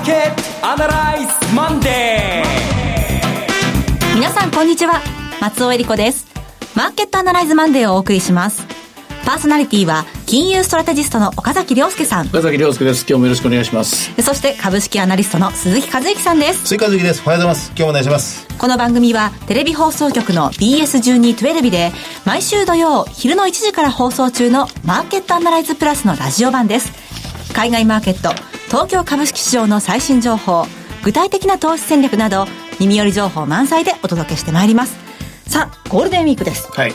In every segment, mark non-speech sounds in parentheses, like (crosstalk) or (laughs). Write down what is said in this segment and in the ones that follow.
マーケットアナライズマンデー。皆さんこんにちは。松尾英里子です。マーケットアナライズマンデーをお送りします。パーソナリティは金融ストラテジストの岡崎良介さん。岡崎良介です。今日もよろしくお願いします。そして株式アナリストの鈴木一之さんです。鈴木一之です。おはようございます。今日もお願いします。この番組はテレビ放送局の BS1212 で毎週土曜昼の1時から放送中のマーケットアナライズプラスのラジオ版です。海外マーケット東京株式市場の最新情報具体的な投資戦略など耳寄り情報満載でお届けしてまいりますさあゴールデンウィークです。はい。はい、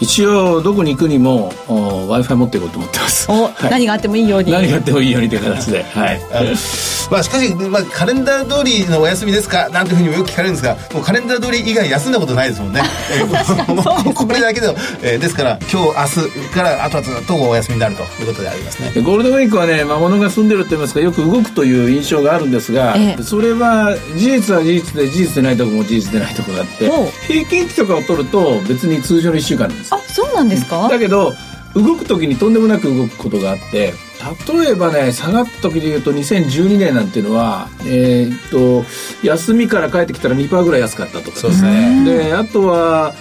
一応どこに行くにも Wi-Fi 持っていこうと思ってます。お、はい、何があってもいいように。何があってもいいようにという形で。はい。(laughs) まあしかし、まあ、カレンダー通りのお休みですか？なんていうふうにもよく聞かれるんですが、もうカレンダー通り以外休んだことないですもんね。(laughs) えー、これだけで、えー、ですから今日明日からあとはずっとお休みになるということでありますね。ゴールデンウィークはね、魔物が住んでると言いますか、よく動くという印象があるんですが、ええ、それは事実は事実で事実でないところも事実でないところがあって、平均値とかを取ると別に通常の1週間なんですあそうなんですか？だけど動く時にとんでもなく動くことがあって例えばね下がった時でいうと2012年なんていうのはえー、っと休みから帰ってきたら2%ぐらい安かったとかですね。であとは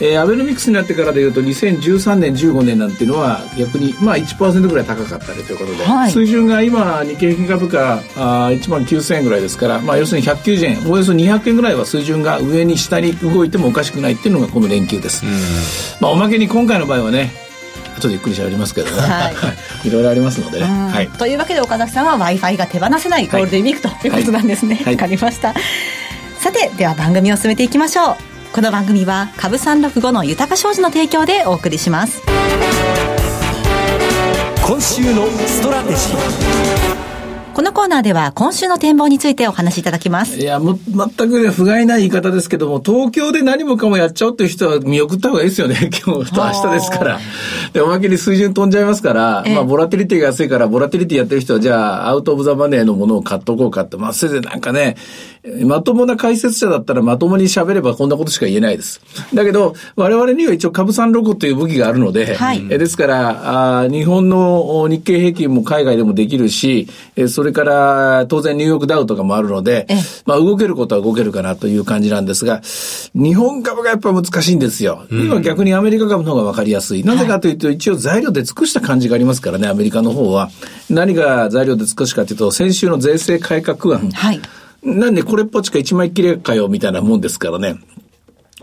えー、アベノミクスになってからでいうと2013年15年なんていうのは逆にまあ1%ぐらい高かったりということで、はい、水準が今日経平均株価あ1万9000円ぐらいですから、まあ、要するに190円およそ200円ぐらいは水準が上に下に動いてもおかしくないっていうのがこの連休です、まあ、おまけに今回の場合はねとゆっくりしゃべりますけどね、はい、(laughs) いろいろありますのでね、はい、というわけで岡崎さんは w i f i が手放せないゴールデンウィークということなんですね、はい、かりました。さてでは番組を進めていきましょう。この番組は株三六五の豊商事の提供でお送りします。今週のストラテジー。このコーナーでは今週の展望についてお話しいただきます。いや、も全くね、不甲斐ない言い方ですけども、東京で何もかもやっちゃおうという人は見送った方がいいですよね。(laughs) 今日と明日ですから。で、おまけに水準飛んじゃいますから、まあ、ボラティリティが安いから、ボラティリティやってる人は、じゃあ、アウトオブザマネーのものを買っとこうかって、まあ、せいぜいなんかね、まともな解説者だったらまともに喋ればこんなことしか言えないです。だけど、我々には一応株産ロゴという武器があるので、はい、えですからあ、日本の日経平均も海外でもできるし、それから当然ニューヨークダウとかもあるので、まあ動けることは動けるかなという感じなんですが、日本株がやっぱ難しいんですよ。うん、今逆にアメリカ株の方が分かりやすい。なぜかというと、一応材料で尽くした感じがありますからね、アメリカの方は。何が材料で尽くしかというと、先週の税制改革案。はいなんでこれっぽっちか一枚切れかよみたいなもんですからね。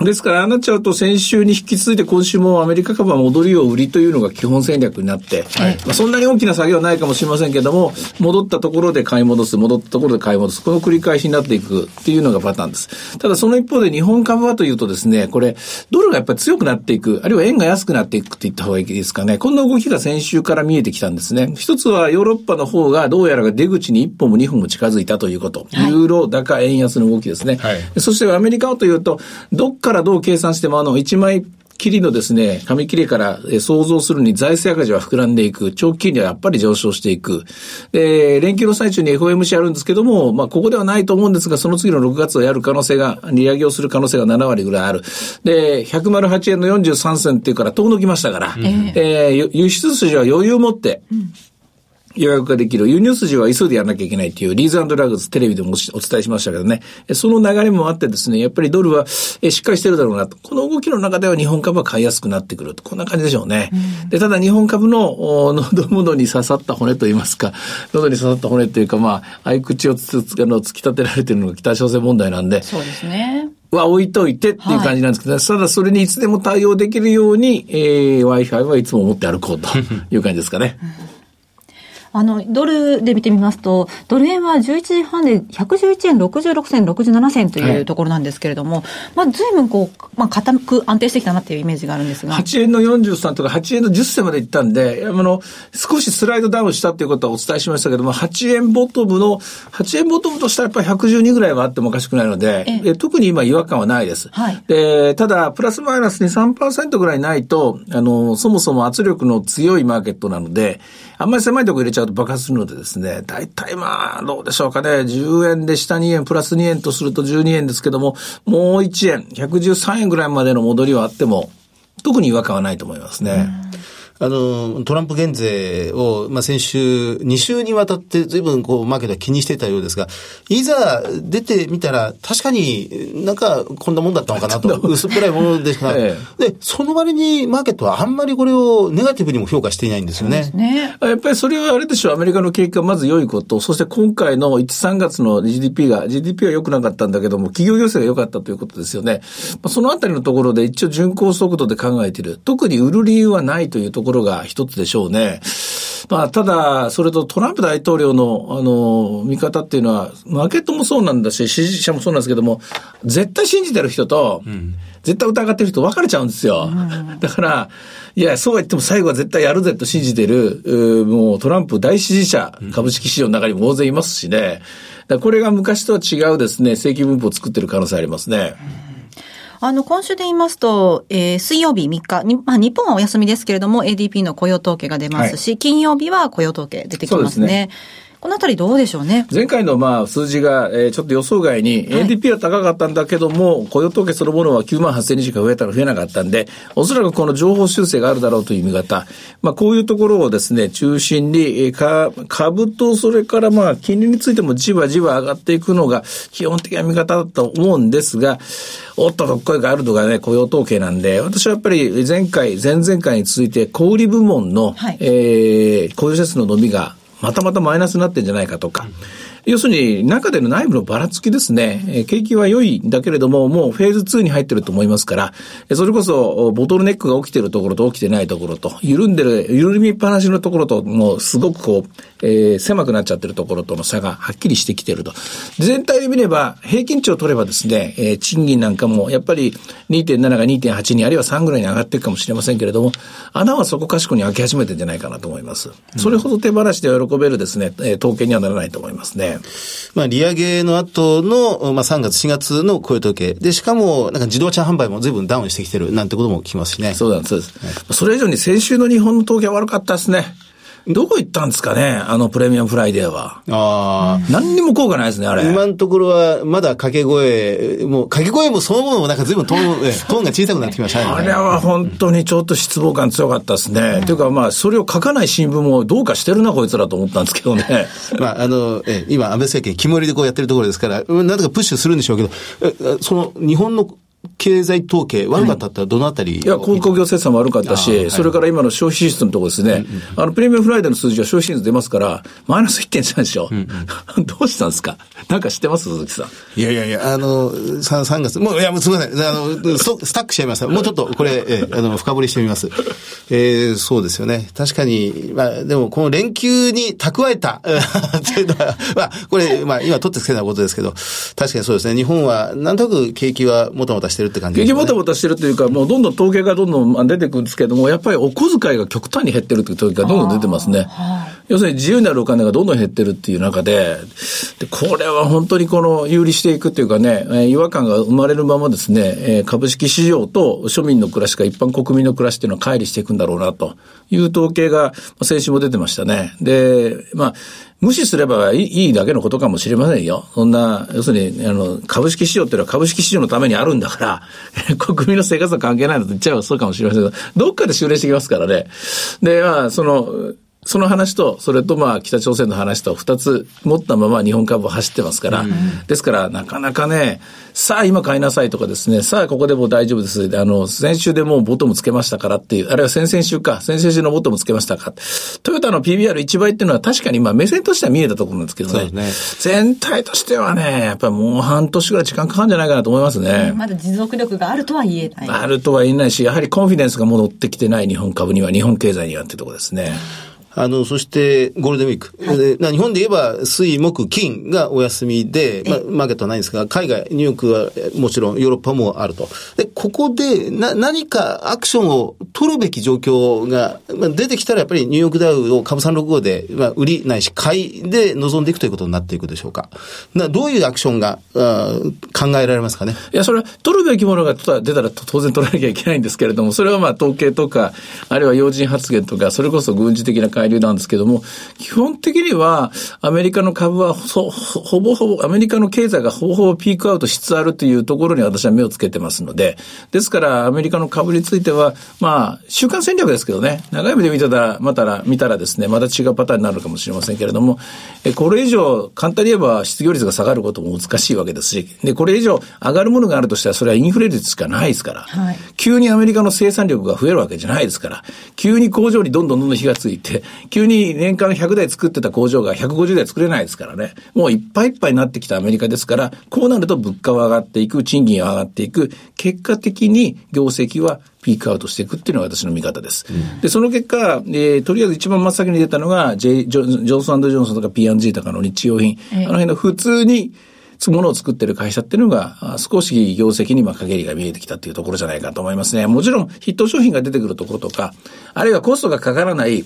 ですから、ああなっちゃうと、先週に引き続いて今週もアメリカ株は戻りを売りというのが基本戦略になって、はい、まあ、そんなに大きな作業はないかもしれませんけども、戻ったところで買い戻す、戻ったところで買い戻す、この繰り返しになっていくっていうのがパターンです。ただ、その一方で日本株はというとですね、これ、ドルがやっぱり強くなっていく、あるいは円が安くなっていくって言った方がいいですかね。こんな動きが先週から見えてきたんですね。一つはヨーロッパの方がどうやらが出口に一歩も二歩も近づいたということ。ユーロ高円安の動きですね。はい、そしてアメリカはというと、どっからどう計算してもあの、一枚きりのですね、紙切れから想像するに財政赤字は膨らんでいく、長期金利はやっぱり上昇していく。で、連休の最中に FOMC あるんですけども、まあ、ここではないと思うんですが、その次の6月はやる可能性が、利上げをする可能性が7割ぐらいある。で、108円の43銭っていうから遠のきましたから、うん、えー、輸出筋は余裕を持って、うん予約ができる。輸入筋は急いでやらなきゃいけないっていう、リーズラグズテレビでもお伝えしましたけどね。その流れもあってですね、やっぱりドルはしっかりしてるだろうなと。この動きの中では日本株は買いやすくなってくると。こんな感じでしょうね。うん、で、ただ日本株の喉元に刺さった骨といいますか、喉に刺さった骨というか、まあ、合口をつつあの突き立てられてるのが北朝鮮問題なんで。そうですね。は置いといてっていう感じなんですけど、はい、ただそれにいつでも対応できるように、えー、Wi-Fi はいつも持って歩こうという感じですかね。あの、ドルで見てみますと、ドル円は11時半で111円66銭、67銭というところなんですけれども、はい、まあ、随分こう、まあ、固く安定してきたなっていうイメージがあるんですが。8円の43とか8円の10銭までいったんで、あの、少しスライドダウンしたっていうことはお伝えしましたけども、8円ボトムの、8円ボトムとしたらやっぱり112ぐらいはあってもおかしくないので、え特に今違和感はないです。はい、で、ただ、プラスマイナスに3%ぐらいないと、あの、そもそも圧力の強いマーケットなので、あんまり狭いとこ入れちゃうと爆発するのでですね、大体まあ、どうでしょうかね、10円で下2円、プラス2円とすると12円ですけども、もう1円、113円ぐらいまでの戻りはあっても、特に違和感はないと思いますね。あの、トランプ減税を、まあ、先週、2週にわたって随分こう、マーケットは気にしてたようですが、いざ出てみたら、確かになんかこんなもんだったのかなと、(laughs) 薄っぺらいものでしか、(laughs) ええ、で、その割にマーケットはあんまりこれをネガティブにも評価していないんですよね。ね。やっぱりそれはあれでしょう、アメリカの景気がまず良いこと、そして今回の1、3月の GDP が、GDP は良くなかったんだけども、企業業績が良かったということですよね。まあ、そのあたりのところで一応巡航速度で考えている。特に売る理由はないというところが一つでしょうね。まあ、ただ、それとトランプ大統領の、あの、見方っていうのは、マーケットもそうなんだし、支持者もそうなんですけども、絶対信じてる人と、うん絶対疑ってる人分かれちゃうんですよ。だから、いや、そうは言っても最後は絶対やるぜと信じてる、もうトランプ大支持者、株式市場の中にも大勢いますしね。これが昔とは違うですね、正規分布を作ってる可能性ありますね。あの、今週で言いますと、えー、水曜日3日に、まあ、日本はお休みですけれども、ADP の雇用統計が出ますし、はい、金曜日は雇用統計出てきますね。このあたりどうでしょうね。前回のまあ数字が、えー、ちょっと予想外に、はい、ADP は高かったんだけども、雇用統計そのものは9万8000人しか増えたら増えなかったんで、おそらくこの情報修正があるだろうという見方。まあこういうところをですね、中心に、えー、か株とそれからまあ金利についてもじわじわ上がっていくのが基本的な見方だと思うんですが、おっとどっこいがあるのがね、雇用統計なんで、私はやっぱり前回、前々回に続いて小売部門の、はい、えー、雇用者数の伸びがまたまたマイナスになってんじゃないかとか、要するに中での内部のばらつきですね。景気は良いんだけれども、もうフェーズ2に入ってると思いますから、それこそボトルネックが起きてるところと起きてないところと、緩んでる、緩みっぱなしのところと、もうすごくこう、えー、狭くなっちゃってるところとの差がはっきりしてきてると。全体で見れば、平均値を取ればですね、えー、賃金なんかもやっぱり2.7が2.8に、あるいは3ぐらいに上がっていくかもしれませんけれども、穴はそこかしこに開き始めてんじゃないかなと思います。それほど手放しで喜べるですね、えー、統計にはならないと思いますね。まあ、利上げの後の、まあ、3月、4月の雇用統計。で、しかも、なんか自動車販売も随分ダウンしてきてるなんてことも聞きますしね。そうです。はい、それ以上に先週の日本の統計は悪かったですね。どこ行ったんですかねあのプレミアムフライデーは。ああ。何にも効果ないですね、あれ。今のところは、まだ掛け声、もう掛け声もそのものもなんか随分トーン、(laughs) トーンが小さくなってきましたね。あれは本当にちょっと失望感強かったですね。というかまあ、それを書かない新聞もどうかしてるな、こいつらと思ったんですけどね。(laughs) まあ、あの、え今、安倍政権、肝りでこうやってるところですから、なんとかプッシュするんでしょうけど、その、日本の経済統計悪かったってどのあたり、い、や、鉱工業生産も悪かったし、はい、それから今の消費支出のところですね、うんうん、あの、プレミアムフライデーの数字は消費支出出ますから、マイナス1.3でしょ。うんうん、(laughs) どうしたんですか？なんか知ってます？鈴木さん。いやいやいや、あの、3, 3月、もう、いや、もうすみません。あの、ススタックしちゃいました。もうちょっと、これ、えー、あの、深掘りしてみます。えー、そうですよね。確かに、まあ、でも、この連休に蓄えた、(laughs) っていうのは、まあ、これ、まあ、今取ってつけたことですけど、確かにそうですね。日本は、なんとなく景気はもたもたしてるって感じね。タバタしてるというか、もうどんどん統計がどんどん出てくるんですけども、やっぱりお小遣いが極端に減ってるという時がどんどん出てますね。要するに自由になるお金がどんどん減ってるっていう中で、でこれは本当にこの有利していくっていうかね、違和感が生まれるままですね、株式市場と庶民の暮らしか一般国民の暮らしっていうのは乖離していくんだろうなという統計が先週も出てましたね。で、まあ、無視すればいいだけのことかもしれませんよ。そんな、要するに、あの、株式市場っていうのは株式市場のためにあるんだから、(laughs) 国民の生活は関係ないのと言っちゃえばそうかもしれませんけど、どっかで修練してきますからね。で、まあ、その、その話と、それとまあ北朝鮮の話と二つ持ったまま日本株は走ってますから、うん、ですからなかなかね、さあ今買いなさいとかですね、さあここでもう大丈夫です。あの、先週でもうボトムつけましたからっていう、あるいは先々週か、先々週のボトムつけましたか。トヨタの PBR1 倍っていうのは確かにまあ目線としては見えたところなんですけどね。ね全体としてはね、やっぱりもう半年ぐらい時間かかるんじゃないかなと思いますね。まだ持続力があるとは言えない。あるとは言えないし、やはりコンフィデンスが戻ってきてない日本株には、日本経済にはってところですね。あの、そしてゴールデンウィーク。はい、日本で言えば水、木、金がお休みで、まあ、マーケットはないんですが、海外、ニューヨークはもちろんヨーロッパもあると。で、ここでな何かアクションを取るべき状況が、まあ、出てきたらやっぱりニューヨークダウを株365で、まあ、売りないし買いで臨んでいくということになっていくでしょうか。などういうアクションがあ考えられますかね？いや、それは取るべきものが出たら当然取らなきゃいけないんですけれども、それはまあ統計とか、あるいは要人発言とか、それこそ軍事的な介入なんですけども、基本的にはアメリカの株はほほぼほぼ、アメリカの経済がほぼほぼピークアウトしつつあるというところに私は目をつけてますので、ですからアメリカの株については、まあ、週間戦略ですけどね、長い目で見たら、また見たらですね、また違うパターンになるかもしれませんけれども、えこれ以上、簡単に言えば失業率が下がることも難しいわけですし、で、これ以上上がるものがあるとしたら、それはインフレ率しかないですから、はい、急にアメリカの生産力が増えるわけじゃないですから、急に工場にどんどんどんどん火がついて、急に年間100台作ってた工場が150台作れないですからね、もういっぱいいっぱいになってきたアメリカですから、こうなると物価は上がっていく、賃金は上がっていく、結果的に業績はピークアウトしていくっていうのが私の見方です。うん、で、その結果、えー、とりあえず一番真っ先に出たのが、J、ジョジョンソンジョンソンとか P&G とかの日用品、えー、あの辺の普通に、ものを作ってる会社っていうのが、少し業績にまあ陰りが見えてきたっていうところじゃないかと思いますね。もちろんヒット商品が出てくるところとか、あるいはコストがかからない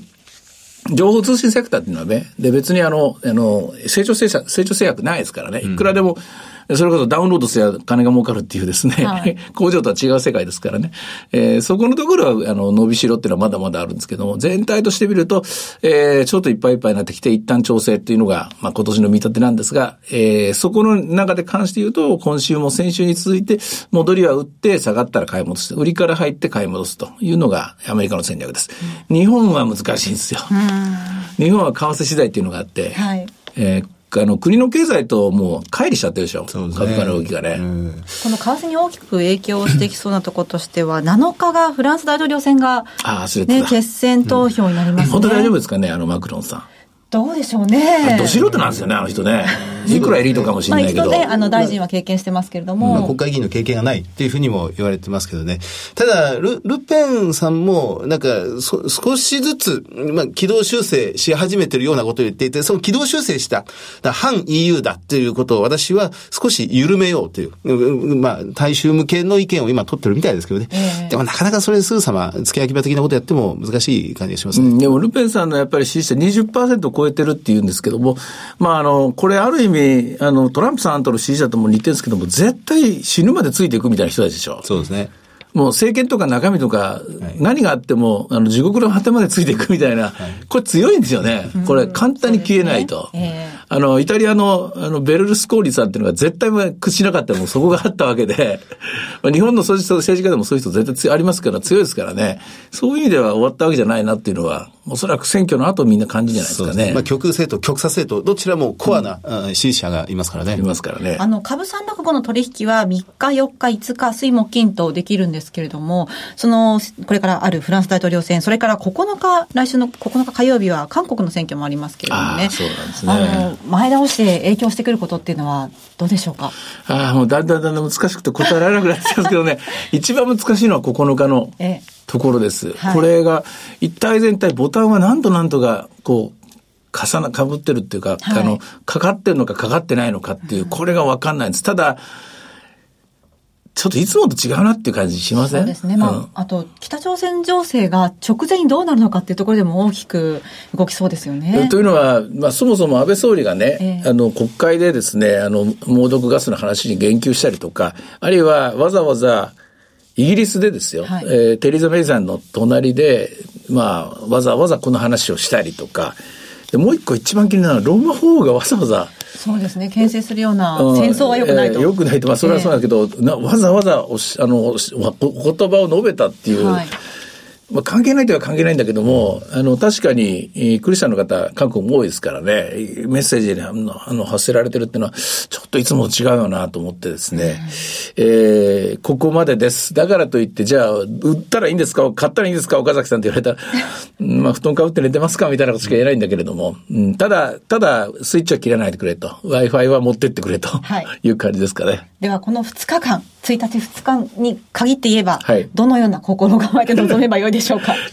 情報通信セクターっていうのはね、で別にあの、あの、成長成成長制約ないですからね、いくらでも、うんそれこそダウンロードすれば金が儲かるっていうですね、はい、(laughs) 工場とは違う世界ですからね。えー、そこのところは、あの、伸びしろっていうのはまだまだあるんですけども、全体として見ると、えー、ちょっといっぱいいっぱいになってきて、一旦調整っていうのが、まあ今年の見立てなんですが、えー、そこの中で関して言うと、今週も先週に続いて、戻りは売って下がったら買い戻す。売りから入って買い戻すというのがアメリカの戦略です。うん、日本は難しいんですよ。日本は為替次第っていうのがあって、はい、えーあの、国の経済ともう乖離しちゃってるでしょ。そうですね、株価の動きがね。この為替に大きく影響してきそうなところとしては、7日がフランス大統領選が、ね、決選投票になりますね、うん、本当大丈夫ですかね、あの、マクロンさん。どうでしょうね。ど素人なんですよね、あの人ね。(laughs) いくらエリートかもしれないけど。まあ、一度ね、あの、大臣は経験してますけれども。まあ、国会議員の経験がないっていうふうにも言われてますけどね。ただ、ル、ルペンさんも、なんか、そ、少しずつ、まあ、軌道修正し始めてるようなことを言っていて、その軌道修正した、反 EU だっていうことを私は少し緩めようという、まあ、大衆向けの意見を今取ってるみたいですけどね。えー、でもなかなかそれすぐさま、付け焼き場的なことやっても難しい感じがしますね。うん、でも、ルペンさんのやっぱり支持者20%超超えてるっていうんですけども、まあ、あの、これある意味、あの、トランプさんとの支持者とも似てるんですけども、絶対死ぬまでついていくみたいな人たちでしょ。そうですね。もう政権とか中身とか、何があっても、あの、地獄の果てまでついていくみたいな、これ強いんですよね。これ簡単に消えないと。あの、イタリアの、あの、ベルルスコーリさんっていうのが絶対屈しなかったもそこがあったわけで、(laughs) 日本の政治家でもそういう人絶対ありますから、強いですからね。そういう意味では終わったわけじゃないなっていうのは、おそらく選挙の後みんな感じじゃないですかね。ねまあ、極右政党、極左政党、どちらもコアな、うん、支持者がいますからね。いますからね。あの、株三落後の取引は3日、4日、5日、水木金とできるんですけれども、その、これからあるフランス大統領選、それから9日、来週の9日火曜日は韓国の選挙もありますけれどもね。そうなんですね。あの、前倒して影響してくることっていうのはどうでしょうか？ああ、もうだんだんだんだん難しくて答えられなくなっちゃうんですけどね、(laughs) 一番難しいのは9日の。ええところです。はい、これが、一体全体、ボタンは何と何とか、こう、重な、被ってるっていうか、はい、あの、かかってるのかかかってないのかっていう、これがわかんないんです。ただ、ちょっといつもと違うなっていう感じしません？そうですね。まあ、うん、あと、北朝鮮情勢が直前にどうなるのかっていうところでも大きく動きそうですよね。というのは、まあ、そもそも安倍総理がね、えー、あの、国会でですね、あの、猛毒ガスの話に言及したりとか、あるいはわざわざ、イギリスでですよ、はい、えー、テレザ・メイさんの隣で、まあ、わざわざこの話をしたりとか、でもう一個一番気になるのは、ローマ法王がわざわざ、そうですね、牽制するような、戦争は良くないと。えー、良くないと、まあ、それはそうだけど、えー、なわざわざおしあのお言葉を述べたっていう、はいまあ、関係ないとは関係ないんだけども、あの、確かに、クリスチャンの方、韓国も多いですからね、メッセージであのあの発せられてるっていうのは、ちょっといつも違うよなと思ってですね、えー、ここまでです。だからといって、じゃあ、売ったらいいんですか？買ったらいいんですか？岡崎さんって言われたら、まあ、布団かぶって寝てますか？みたいなことしか言えないんだけれども、うん、ただ、ただ、スイッチは切らないでくれと。Wi-Fi は持ってってくれと、はい、いう感じですかね。では、この2日間、1日2日に限って言えば、はい、どのような心構えで臨めばよいでしょうか？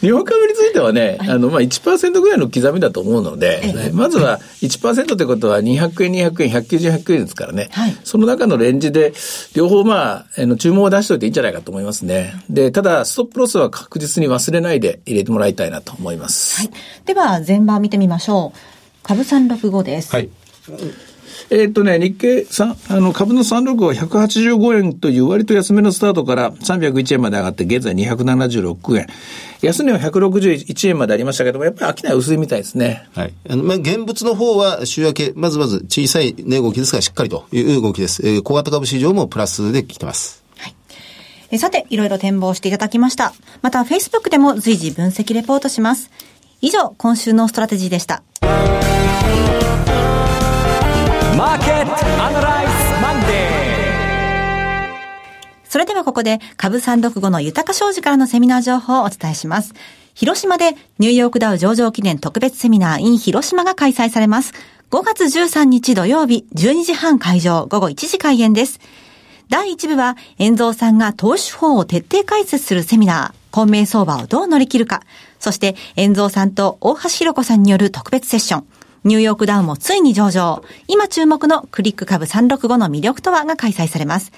日本株についてはね、はい、あの、まあ、1%ぐらいの刻みだと思うので、えまずは1%ってことは200円、200円、190、100円ですからね、はい、その中のレンジで、両方まあ、あの注文を出しておいていいんじゃないかと思いますね。で、ただ、ストップロスは確実に忘れないで入れてもらいたいなと思います。はい、では、前場見てみましょう。株365です。はい。えーっとね、日経さあの株の36は185円という割と安めのスタートから301円まで上がって、現在276円。安値は161円までありましたけども、やっぱり商い薄いみたいですね。はい。あの、まあ、現物の方は週明け、まずまず小さい値動きですが、しっかりという動きです。えー小型株市場もプラスで来てます。えさて、いろいろ展望していただきました。また、Facebook でも随時分析レポートします。以上、今週のストラテジーでした。それではここで、株365の豊か商事からのセミナー情報をお伝えします。広島でニューヨークダウ上場記念特別セミナー in 広島が開催されます。5月13日土曜日12時半会場午後1時開演です。第1部は、遠蔵さんが投資法を徹底解説するセミナー、混迷相場をどう乗り切るか。そして、遠蔵さんと大橋弘子さんによる特別セッション。ニューヨークダウンもついに上場。今注目のクリック株365の魅力とはが開催されます。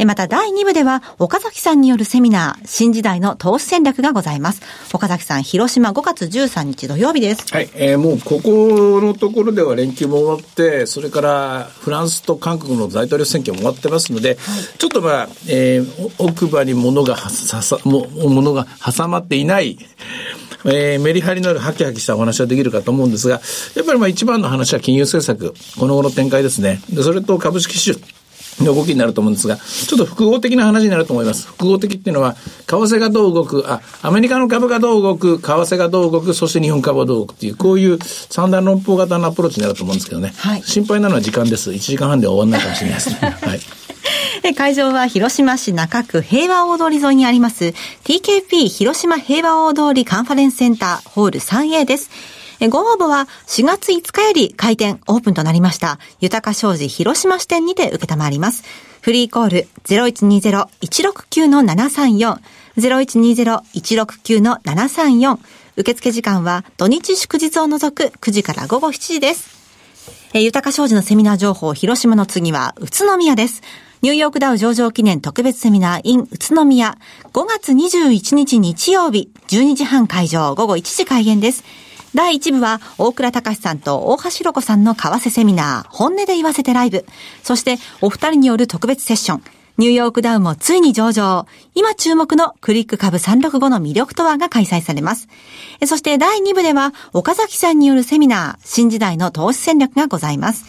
えまた第2部では、岡崎さんによるセミナー、新時代の投資戦略がございます。岡崎さん、広島5月13日土曜日です。はい、えーもうここのところでは連休も終わって、それからフランスと韓国の大統領選挙も終わってますので、ちょっとまあ、えーお奥歯に物がはささ、も物が挟まっていない、えーメリハリのあるハキハキしたお話はできるかと思うんですが、やっぱりまあ一番の話は金融政策、この後の展開ですね。で、それと株式市場。の動きになると思うんですが、ちょっと複合的な話になると思います。複合的っていうのは、為替がどう動く、あ、アメリカの株がどう動く、為替がどう動く、そして日本株はどう動くっていう、こういう三段論法型のアプローチになると思うんですけどね。はい心配なのは時間です。1時間半では終わらないかもしれないですね。(laughs) はい。え会場は広島市中区平和大通り沿いにあります TKP 広島平和大通りカンファレンスセンターホール 3A です。ご応募は4月5日より開店オープンとなりました豊か商事広島支店にて受けたまります。フリーコール0120-169-734 0120-169-734受付時間は土日祝日を除く9時から午後7時です。え豊か商事のセミナー情報、広島の次は宇都宮です。ニューヨークダウ上場記念特別セミナー in 宇都宮。5月21日日曜日、12時半会場、午後1時開演です。第1部は、大倉隆さんと大橋弘子さんの為替セミナー、本音で言わせてライブ。そして、お二人による特別セッション。ニューヨークダウンもついに上場。今注目のクリック株365の魅力とはが開催されます。そして第2部では、岡崎さんによるセミナー、新時代の投資戦略がございます。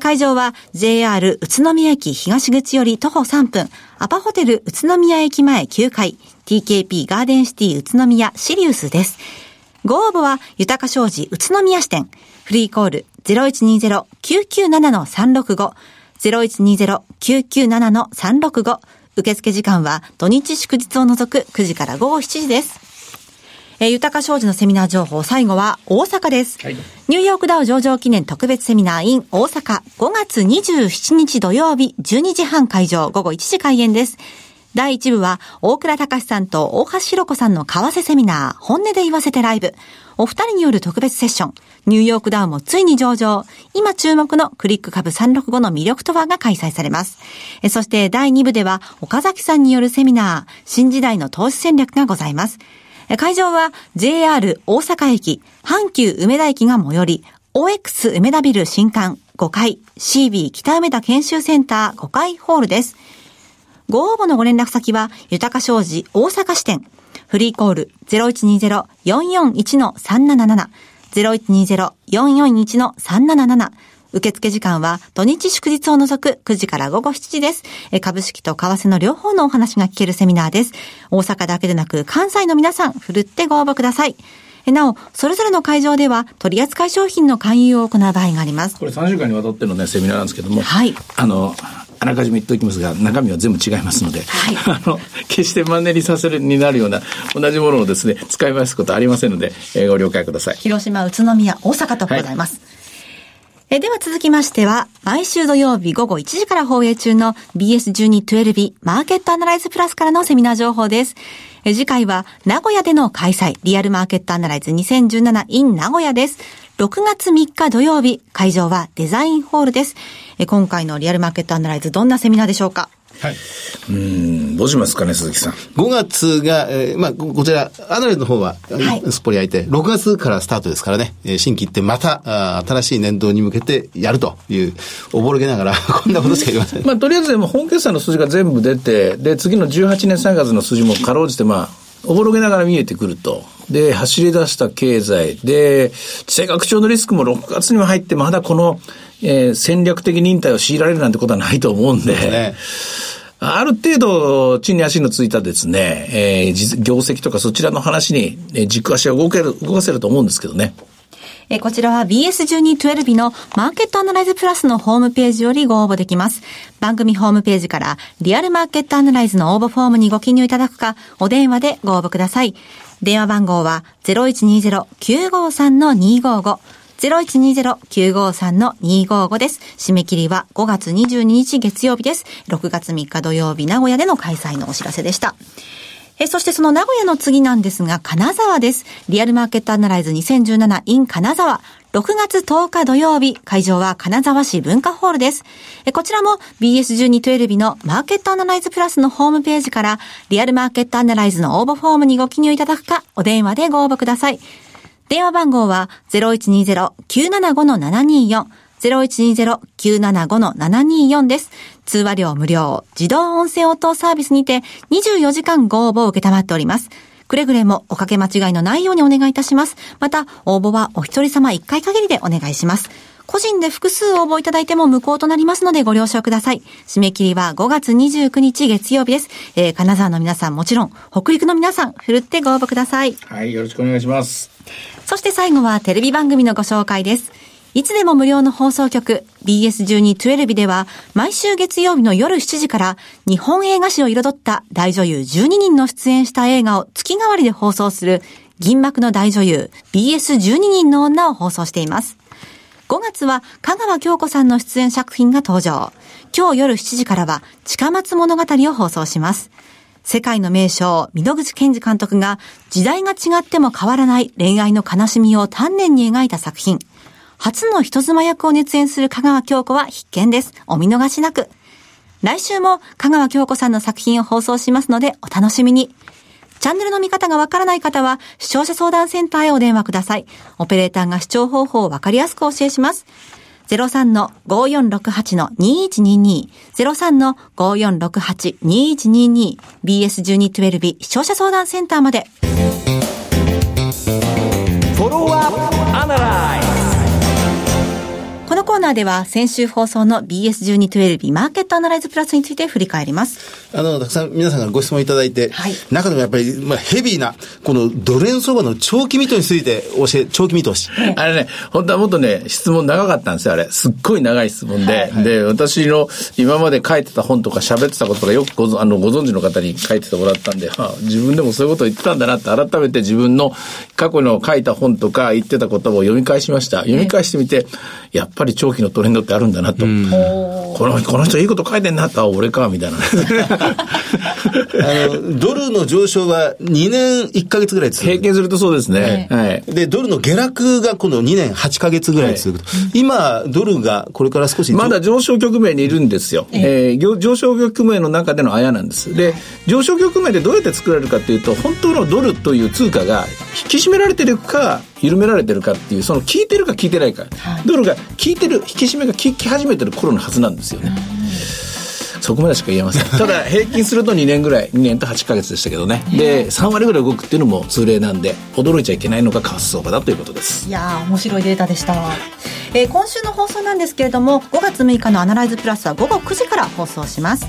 会場は JR 宇都宮駅東口より徒歩3分、アパホテル宇都宮駅前9階、TKP ガーデンシティ宇都宮シリウスです。ご応募は、豊か商事宇都宮支店。フリーコール0120-997-365。0120-997-365。受付時間は土日祝日を除く9時から午後7時です。えー豊か商事のセミナー情報、最後は大阪です。はいニューヨークダウ上場記念特別セミナー in 大阪5月27日土曜日12時半会場午後1時開演です。第1部は大倉隆さんと大橋弘子さんの為替セミナー本音で言わせてライブ。お二人による特別セッション。ニューヨークダウンもついに上場。今注目のクリック株365の魅力とはが開催されます。そして第2部では岡崎さんによるセミナー新時代の投資戦略がございます。会場は JR 大阪駅、阪急梅田駅が最寄り、OX 梅田ビル新館5階、CB 北梅田研修センター5階ホールです。ご応募のご連絡先は、豊か商事大阪支店。フリーコール0120-441-377。0120-441-377。受付時間は土日祝日を除く9時から午後7時です。株式と為替の両方のお話が聞けるセミナーです。大阪だけでなく関西の皆さん、ふるってご応募ください。えなお、それぞれの会場では取扱い商品の勧誘を行う場合があります。これ3週間にわたってのね、セミナーなんですけども、はいあの、あらかじめ言っておきますが、中身は全部違いますので、はい (laughs) あの、決してマンネリさせるになるような同じものをですね、使い回すことはありませんので、えーご了解ください。広島、宇都宮、大阪とございます。えでは続きましては、毎週土曜日午後1時から放映中の BS1212 マーケットアナライズプラスからのセミナー情報です。え次回は名古屋での開催、リアルマーケットアナライズ 2017in 名古屋です。6月3日土曜日、会場はデザインホールです。今回のリアルマーケットアナライズどんなセミナーでしょうか？はい。うん、どうしますかね、鈴木さん。5月が、えー、まあ、こちら、アナレズの方は、はい、すっぽり開いて、6月からスタートですからね、えー、新規ってまたあ、新しい年度に向けてやるという、おぼろげながら、(laughs) こんなことしか言いません。まあ、とりあえずでも本決算の数字が全部出て、で、次の18年3月の数字もかろうじて、まあ、おぼろげながら見えてくると。で、走り出した経済。で、地政学長のリスクも6月には入って、まだこの、えー、戦略的忍耐を強いられるなんてことはないと思うんで、ね、ある程度、地に足のついたですね、えー、業績とかそちらの話に、え軸足を動ける、動かせると思うんですけどね。えこちらは BS1212 のマーケットアナライズプラスのホームページよりご応募できます。番組ホームページからリアルマーケットアナライズの応募フォームにご記入いただくか、お電話でご応募ください。電話番号は0120-953-255 0120-953-255です。締め切りは5月22日月曜日です。6月3日土曜日名古屋での開催のお知らせでした。えそしてその名古屋の次なんですが、金沢です。リアルマーケットアナライズ 2017in 金沢。6月10日土曜日、会場は金沢市文化ホールです。こちらも BS1212 のマーケットアナライズプラスのホームページから、リアルマーケットアナライズの応募フォームにご記入いただくか、お電話でご応募ください。電話番号は0120-975-724 0120-975-724です。通話料無料、自動音声応答サービスにて24時間ご応募を受けたまっております。くれぐれもおかけ間違いのないようにお願いいたします。また、応募はお一人様一回限りでお願いします。個人で複数応募いただいても無効となりますのでご了承ください。締め切りは5月29日月曜日です。えー、金沢の皆さんもちろん、北陸の皆さん、ふるってご応募ください。はい、よろしくお願いします。そして最後はテレビ番組のご紹介です。いつでも無料の放送局 BS1212 では毎週月曜日の夜7時から日本映画史を彩った大女優12人の出演した映画を月替わりで放送する銀幕の大女優 BS12 人の女を放送しています。5月は香川京子さんの出演作品が登場。今日夜7時からは近松物語を放送します。世界の名将、溝口健二監督が時代が違っても変わらない恋愛の悲しみを丹念に描いた作品。初の人妻役を熱演する香川京子は必見です。お見逃しなく。来週も香川京子さんの作品を放送しますのでお楽しみに。チャンネルの見方がわからない方は視聴者相談センターへお電話ください。オペレーターが視聴方法をわかりやすくお教えします。03-5468-2122 03-5468-2122 BS1212 視聴者相談センターまで。フォローコーナーでは先週放送の BS1212 マーケットアナライズプラスについて振り返ります。あの、たくさん皆さんがご質問いただいて、はい、中でもやっぱり、まあ、ヘビーな、このドル円相場の長期見通しについて教え、長期見通し。あれね、本当はもっとね、質問長かったんですよ、あれ。すっごい長い質問で。はい、で、私の今まで書いてた本とか喋ってたこととかよくごあのご存知の方に書いててもらったんで、はあ、自分でもそういうことを言ってたんだなって改めて自分の過去の書いた本とか言ってたことを読み返しました。読み返してみて、やっぱり長期のトレンドってあるんだなと。このこの人いいこと書いてんなと、俺か、みたいな。(laughs) あの、ドルの上昇は2年1か月ぐらい続く。平均するとそうですね。はい。で、ドルの下落が今度2年8か月ぐらい続くと。はい、今、ドルがこれから少し。まだ上昇局面にいるんですよ。ええー、上昇局面の中でのあやなんです。で、上昇局面でどうやって作られるかっていうと、本当のドルという通貨が引き締められてるか、緩められてるかっていう、その効いてるか効いてないか。はい、ドルが効いてる、引き締めが効き始めてる頃のはずなんですよね。そこまでしか言えません。(laughs) ただ、平均すると2年ぐらい、2年と8か月でしたけどね。で、3割ぐらい動くっていうのも通例なんで、驚いちゃいけないのが為替相場だということです。いや面白いデータでした。えー、今週の放送なんですけれども、5月6日のアナライズプラスは午後9時から放送します。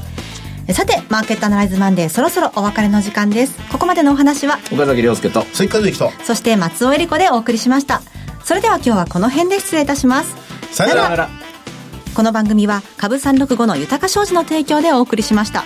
さて、マーケットアナライズマンデー、そろそろお別れの時間です。ここまでのお話は、岡崎亮介と、関和之と、そして松尾恵里子でお送りしました。それでは今日はこの辺で失礼いたします。さよなら。この番組は株365の豊か商事の提供でお送りしました。